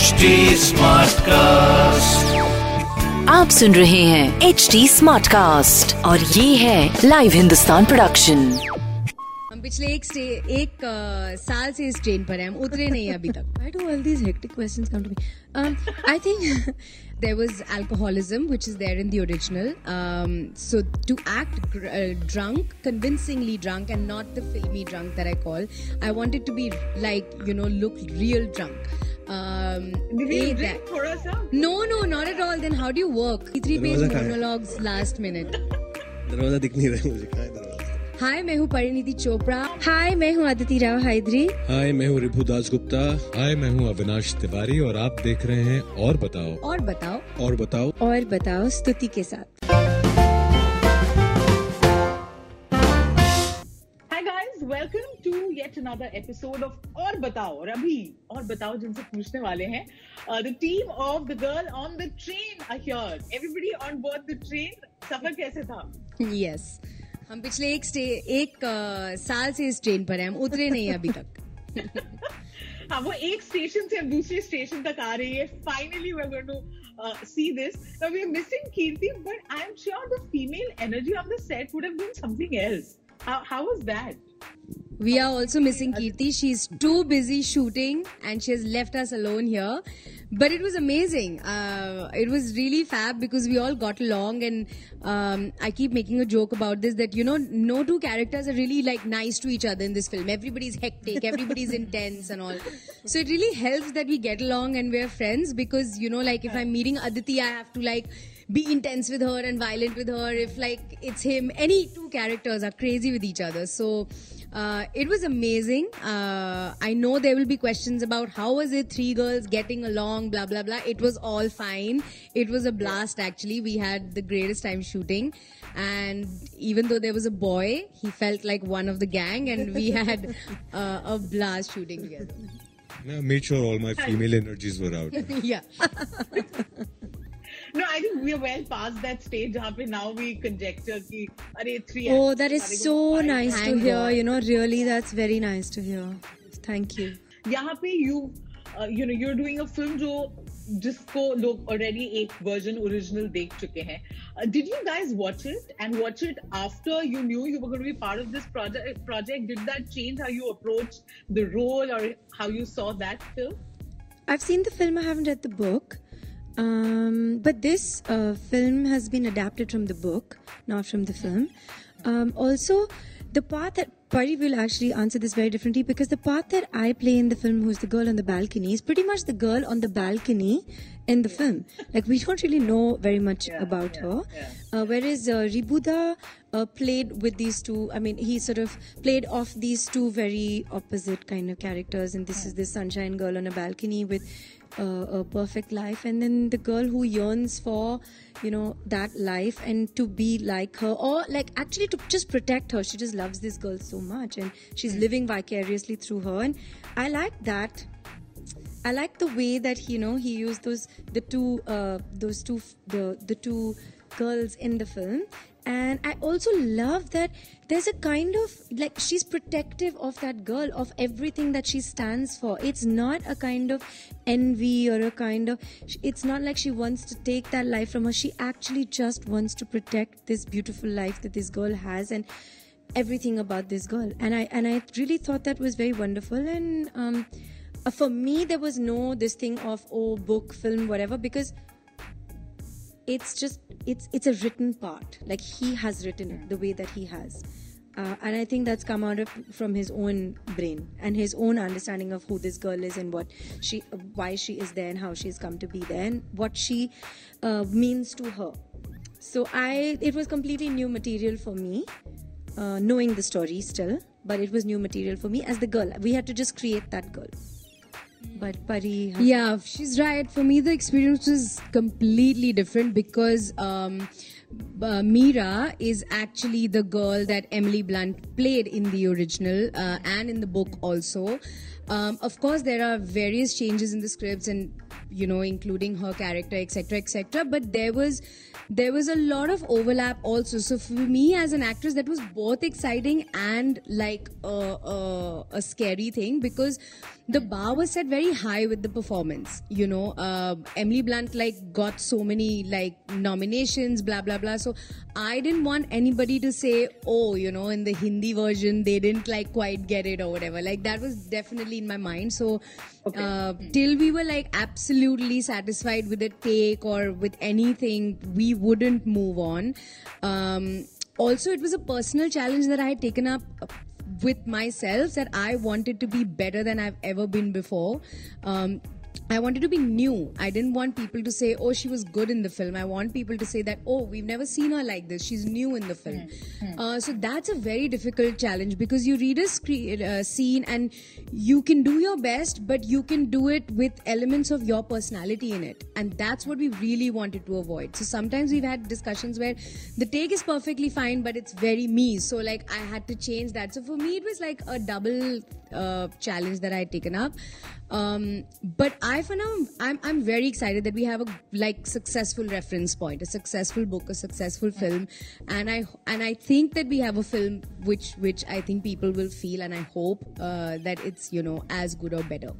HD Smartcast. आप सुन रहे हैं एच डी स्मार्ट कास्ट और ये है लाइव हिंदुस्तान प्रोडक्शन हम पिछले एक स्टे एक अ, साल से इस ट्रेन पर हैं हम उतरे नहीं अभी तक Why do all these hectic questions come to me? Um, I there was alcoholism which is there in the original um, so to act gr- uh, drunk convincingly drunk and not the filmy drunk that i call i wanted to be like you know look real drunk um, drink that- thoda sa? no no not at all. Then how do you work? Three page monologues last minute. दरवाज़ा दिख नहीं रहा मुझे। कहाँ है दरवाज़ा? हाय मैं हूँ परिणीति चोपड़ा। हाय मैं हूँ अदिति राव हाइद्री हाय मैं हूँ रिभु दास गुप्ता। हाय मैं हूँ अविनाश तिवारी। और आप देख रहे हैं और बताओ। और बताओ। और बताओ। और बताओ स्तुति के साथ। Guys welcome to yet another episode of और बताओ और अभी और बताओ जिनसे पूछने वाले हैं the team of the girl on the train I hear everybody on board the train सफ़र कैसे था yes. हम पिछले एक स्टे एक uh, साल से इस ट्रेन पर हैं हम उतरे नहीं अभी तक हाँ वो एक स्टेशन से हम दूसरे स्टेशन तक आ रही है finally we going to see this we are missing Kirti but I am sure the female energy of the set would have been something else how, how was that We are also missing Kirti. She's too busy shooting and she has left us alone here. But it was amazing. Uh, it was really fab because we all got along and um, I keep making a joke about this that, you know, no two characters are really like nice to each other in this film. Everybody's hectic, everybody's intense and all. So it really helps that we get along and we're friends because, you know, like if I'm meeting Aditi, I have to like be intense with her and violent with her. If like it's him, any two characters are crazy with each other. So uh, it was amazing. Uh, I know there will be questions about how was it three girls getting along, blah blah blah. It was all fine. It was a blast actually. We had the greatest time shooting, and even though there was a boy, he felt like one of the gang, and we had uh, a blast shooting together. I made sure all my female energies were out. yeah. No, I think we are well past that stage. पे now we conjecture कि अरे three. Oh, that is so nice to Thank hear. God. You know, really, that's very nice to hear. Thank you. यहाँ पे you uh, you know you're doing a film जो जिसको लोग already एक version original देख चुके हैं. Uh, did you guys watch it and watch it after you knew you were going to be part of this project? Project did that change how you approached the role or how you saw that film? I've seen the film, I haven't read the book. Um, but this uh, film has been adapted from the book, not from the film. Um, also, the part that Pari will actually answer this very differently because the part that I play in the film, who's the girl on the balcony, is pretty much the girl on the balcony in the film. Like, we don't really know very much about her. Uh, whereas uh, Ribhu da uh, played with these two, I mean, he sort of played off these two very opposite kind of characters. And this is this sunshine girl on a balcony with uh, a perfect life. And then the girl who yearns for, you know, that life and to be like her, or like actually to just protect her. She just loves this girl so much and she's living vicariously through her. And I like that. I like the way that you know he used those the two uh, those two the the two girls in the film and I also love that there's a kind of like she's protective of that girl of everything that she stands for. It's not a kind of envy or a kind of it's not like she wants to take that life from her. She actually just wants to protect this beautiful life that this girl has and everything about this girl. And i and i really thought that was very wonderful. And um uh, for me there was no this thing of oh book film whatever because it's just it's it's a written part. Like he has written it the way that he has. Uh, and i think that's come out of, from his own brain and his own understanding of who this girl is and what she why she is there and how she's come to be there and what she uh, means to her. So i it was completely new material for me uh, knowing the story still but it was new material for me as the girl. We had to just create that girl but Pari Yeah, she's right. For me, the experience was completely different because um, uh, Mira is actually the girl that Emily Blunt played in the original uh, and in the book also. Um, of course, there are various changes in the scripts, and you know, including her character, etc., etc. But there was there was a lot of overlap also. So for me as an actress, that was both exciting and like a, a, a scary thing because the bar was set very high with the performance. You know, uh, Emily Blunt like got so many like nominations, blah blah blah. So I didn't want anybody to say, oh, you know, in the Hindi version they didn't like quite get it or whatever. Like that was definitely in my mind. So uh, till we were like absolutely satisfied with the take or with anything, we wouldn't move on. Um, also, it was a personal challenge that I had taken up with myself that I wanted to be better than I've ever been before. Um, I wanted to be new. I didn't want people to say, oh, she was good in the film. I want people to say that, oh, we've never seen her like this. She's new in the film. Uh, so that's a very difficult challenge because you read a screen, uh, scene and you can do your best, but you can do it with elements of your personality in it. And that's what we really wanted to avoid. So sometimes we've had discussions where the take is perfectly fine, but it's very me. So, like, I had to change that. So for me, it was like a double uh, challenge that I had taken up. Um, but I, for now, I'm I'm very excited that we have a like successful reference point, a successful book, a successful film, and I and I think that we have a film which which I think people will feel, and I hope uh, that it's you know as good or better.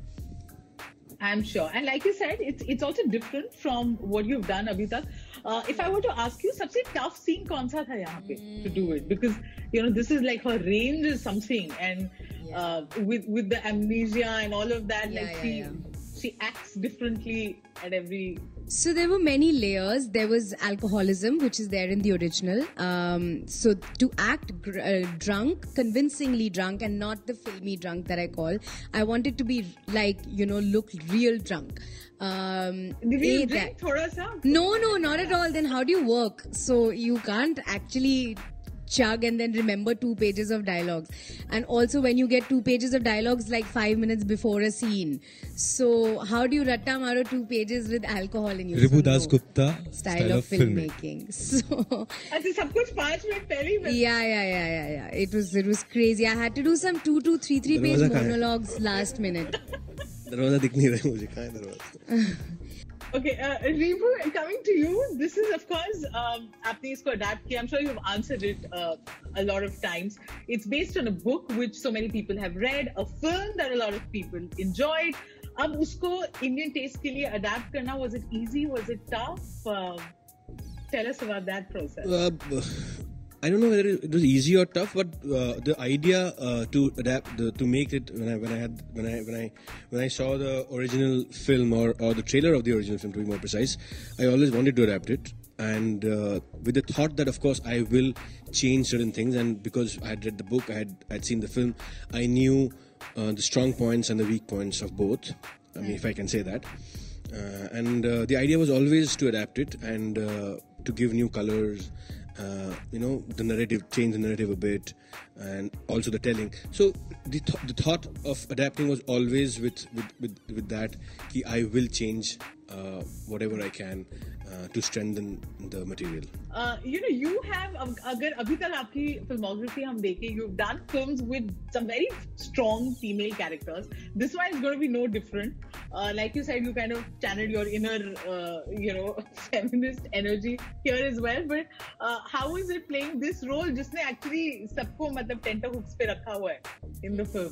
I'm sure. And like you said, it's it's also different from what you've done abhi tak. Uh, if I were to ask you, सबसे tough scene कौन सा था यहाँ पे to do it? Because you know this is like her range is something, and uh, with with the amnesia and all of that, Yeah, like yeah, she yeah. she acts differently at every. So there were many layers. There was alcoholism, which is there in the original. Um, so to act gr- uh, drunk, convincingly drunk, and not the filmy drunk that I call, I wanted to be like you know look real drunk. Um, Did you drink that- thoda sa? No, no, not at all. Then how do you work? So you can't actually chug and then remember two pages of dialogues. And also when you get two pages of dialogues like five minutes before a scene. So how do you ratta maro two pages with alcohol in you? Ribu So Das no. Gupta style, of filmmaking. So अच्छा सब कुछ पाँच minute पहले ही मिल- yeah, yeah, yeah, yeah, yeah. It was it was crazy. I had to do some two, two, three, three page दरवाजा कहाँ है? monologues last minute. दरवाजा दिख नहीं रहा है मुझे कहाँ है दरवाजा Okay, uh, Ribhu, coming to you, this is of course um, apne isko adapt kiya. I'm sure you've answered it uh, a lot of times. It's based on a book which so many people have read, a film that a lot of people enjoyed. अब उसको Indian test के लिए was it easy was it tough it tough tell us about that process I don't know whether it was easy or tough, but uh, the idea uh, to adapt, the, to make it when I when I had when I when I when I saw the original film or, or the trailer of the original film, to be more precise, I always wanted to adapt it, and uh, with the thought that of course I will change certain things, and because I had read the book, I had I'd seen the film, I knew uh, the strong points and the weak points of both. I mean, if I can say that. Uh, and uh, the idea was always to adapt it and to give new colors uh, you know the narrative change the narrative a bit and also the telling. So the, th- the thought of adapting was always with with with, with that ki i will change uh, whatever i can uh, to strengthen the material Uh, you know, you have अब अगर अभी तक आपकी filmography हम देखें, you've done films with some very strong female characters. This one is going to be no different. Uh, like you said, you kind of channeled your inner, uh, you know, feminist energy here as well. But uh, how is it playing this role, जिसने actually सबको मतलब tenterhooks पे रखा हुआ है in the film?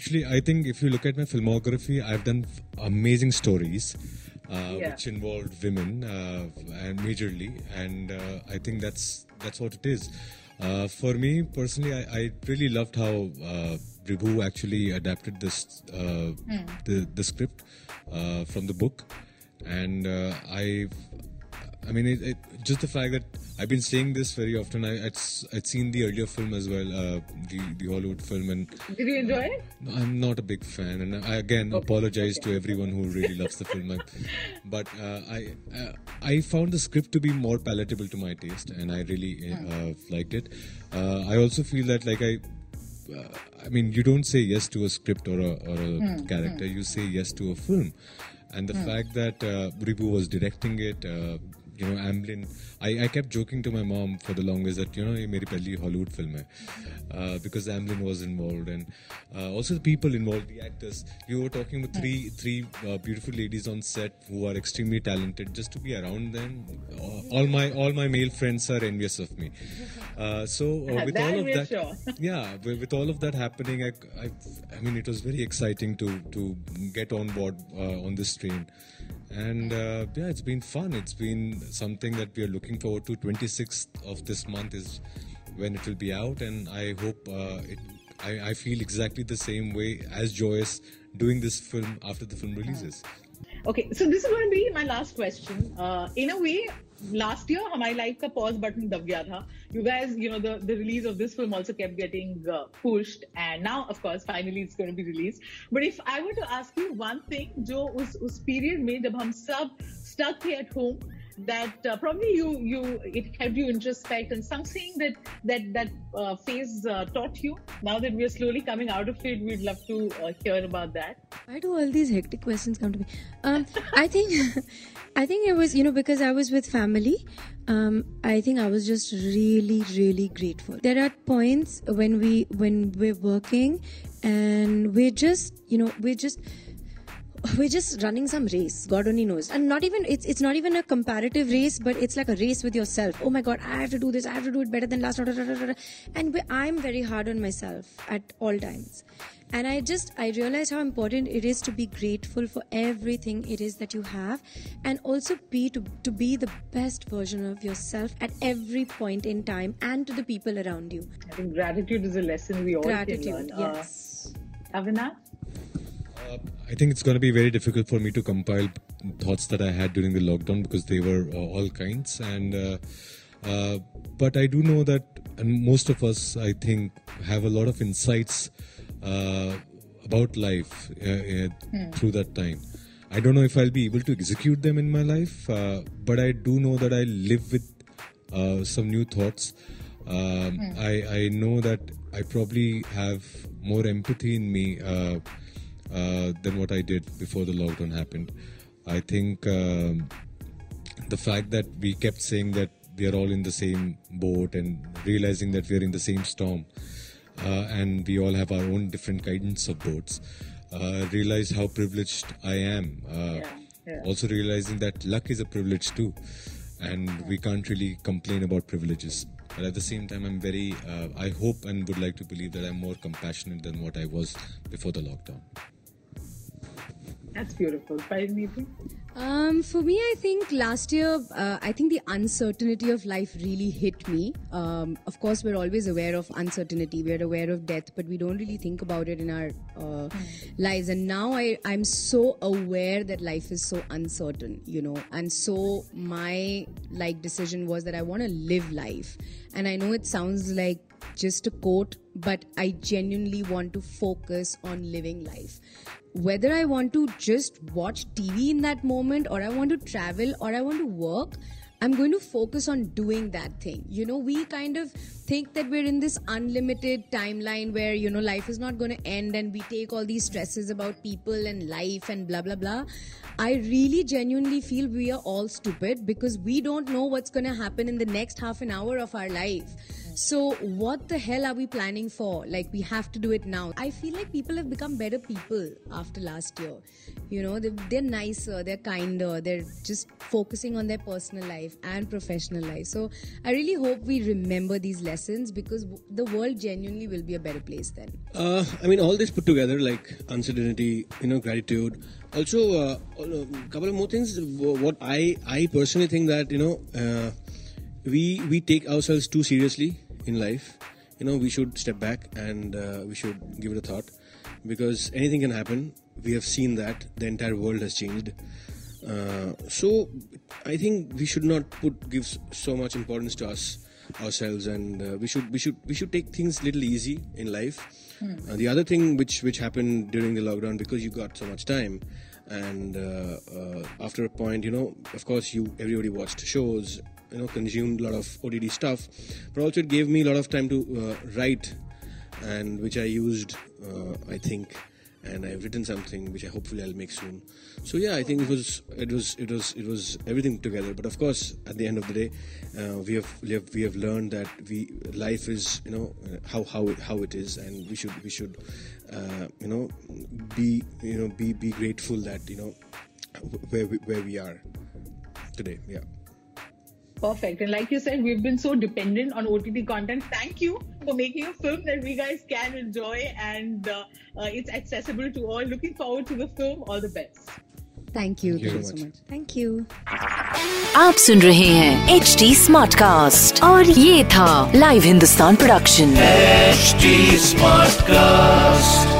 Actually, I think if you look at my filmography, I've done f- amazing stories. Uh, Yeah. which involved women uh, and majorly, and uh, I think that's that's what it is. Uh, for me personally, I, I really loved how uh, Ribhu actually adapted this uh, the the script uh, from the book, and uh, I I mean, it, it, just the fact that I've been saying this very often. I, I'd, s- I'd seen the earlier film as well, uh, the the Hollywood film, and Did you enjoy it? I'm not a big fan. And I again apologize to everyone who really loves the film. But uh, I uh, I found the script to be more palatable to my taste, and I really uh, liked it. Uh, I also feel that like I. Uh, I mean, you don't say yes to a script or a, or a character. You say yes to a film, and the fact that uh, Ribhu was directing it, uh, you know, Amblin. I, I kept joking to my mom for the longest that you know, ये मेरी पहली Hollywood film है, uh, because Amblin was involved and uh, also the people involved, the actors. We were talking with three three uh, beautiful ladies on set who are extremely talented. Just to be around them, uh, all my all my male friends are envious of me. Uh, so uh, with That all of we're that, sure. yeah, with, with all of that happening, I, I, I mean, it was very exciting to to get on board uh, on this train, and uh, yeah, it's been fun. It's been something that we are looking forward to. 26th of this month is when it will be out, and I hope uh, it. I, I feel exactly the same way as joyous doing this film after the film releases. Okay, so this is going to be my last question. Uh, in a way, last year हमारी life का pause button दब गया था। You guys you know the release of this film also kept getting pushed and now of course finally it's going be release but if I were to ask you one thing जो उस उस period में जब हम सब stuck थे at home that uh, probably you you it helped you introspect and something that that that uh, phase uh, taught you. Now that we are slowly coming out of it, we'd love to uh, hear about that. Why do all these hectic questions come to me? Um, I think, I think it was you know because I was with family. Um, I think I was just really, really grateful. There are points when we when we're working, and we're just you know we're just we're just running some race. God only knows. And not even it's it's not even a comparative race but it's like a race with yourself. Oh my god i have to do this i have to do it better than last and we- i'm very hard on myself at all times. And i just i realize how important it is to be grateful for everything it is that you have and also be to, to be the best version of yourself at every point in time and to the people around you. I think gratitude is a lesson we all can gratitude learn. Uh, yes. Avinash? Uh, I think it's going to be very difficult for me to compile thoughts that I had during the lockdown because they were uh, all kinds. And uh, uh, but I do know that, and most of us, I think, have a lot of insights uh, about life uh, uh, through that time. I don't know if I'll be able to execute them in my life, uh, but I do know that I live with uh, some new thoughts. Um, I, I know that I probably have more empathy in me than what I did before the lockdown happened. I think um, the fact that we kept saying that we are all in the same boat and realizing that we are in the same storm uh, and we all have our own different kinds of boats. Uh, realize how privileged I am. Uh, yeah. Also realizing that luck is a privilege too, and we can't really complain about privileges. But at the same time, I'm very. Uh, I hope and would like to believe that I'm more compassionate than what I was before the lockdown. That's beautiful. Parineeti? Um, for me, I think last year, uh, I think the uncertainty of life really hit me. Um, of course, we're always aware of uncertainty. We're aware of death, but we don't really think about it in our uh, lives. And now I, I'm so aware that life is so uncertain, you know. And so my like decision was that I want to live life. And I know it sounds like just a quote, but I genuinely want to focus on living life whether I want to just watch TV in that moment, or I want to travel, or I want to work, I'm going to focus on doing that thing. You know, we kind of think that we're in this unlimited timeline where, you know, life is not going to end and we take all these stresses about people and life and blah, blah, blah. I really genuinely feel we are all stupid because we don't know what's going to happen in the next half an hour of our life. So, what the hell are we planning for? Like, we have to do it now. I feel like people have become better people after last year. You know, they're, nicer, they're kinder, they're just focusing on their personal life and professional life. So, I really hope we remember these lessons because w- the world genuinely will be a better place then. Uh, I mean, all this put together, like uncertainty, you know, gratitude. Also, uh, a couple of more things. What I I personally think that you know, uh, we we take ourselves too seriously in life. You know, we should step back and uh, we should give it a thought because anything can happen. We have seen that the entire world has changed. Uh, so, I think we should not put give so much importance to us ourselves and uh, we should we should we should take things little easy in life. Uh, the other thing which which happened during the lockdown because you got so much time and uh, uh, after a point you know of course you everybody watched shows you know consumed a lot of OTT stuff but also it gave me a lot of time to uh, write and which i used uh, i think and I've written something which I hopefully I'll make soon. So yeah, I think it was it was it was it was everything together. But of course, at the end of the day, uh, we have we have we have learned that we life is you know how how it, how it is, and we should we should uh, you know be you know be be grateful that you know where we, where we are today. Yeah. Perfect. And like you said, we've been so dependent on OTT content. Thank you for making a film that we guys can enjoy and uh, uh, it's accessible to all. Looking forward to the film. All the best. Thank you. Thank you Thank you so so much. much. Thank you. आप सुन रहे हैं H D smart cast और ये था live Hindustan production HD Smartcast.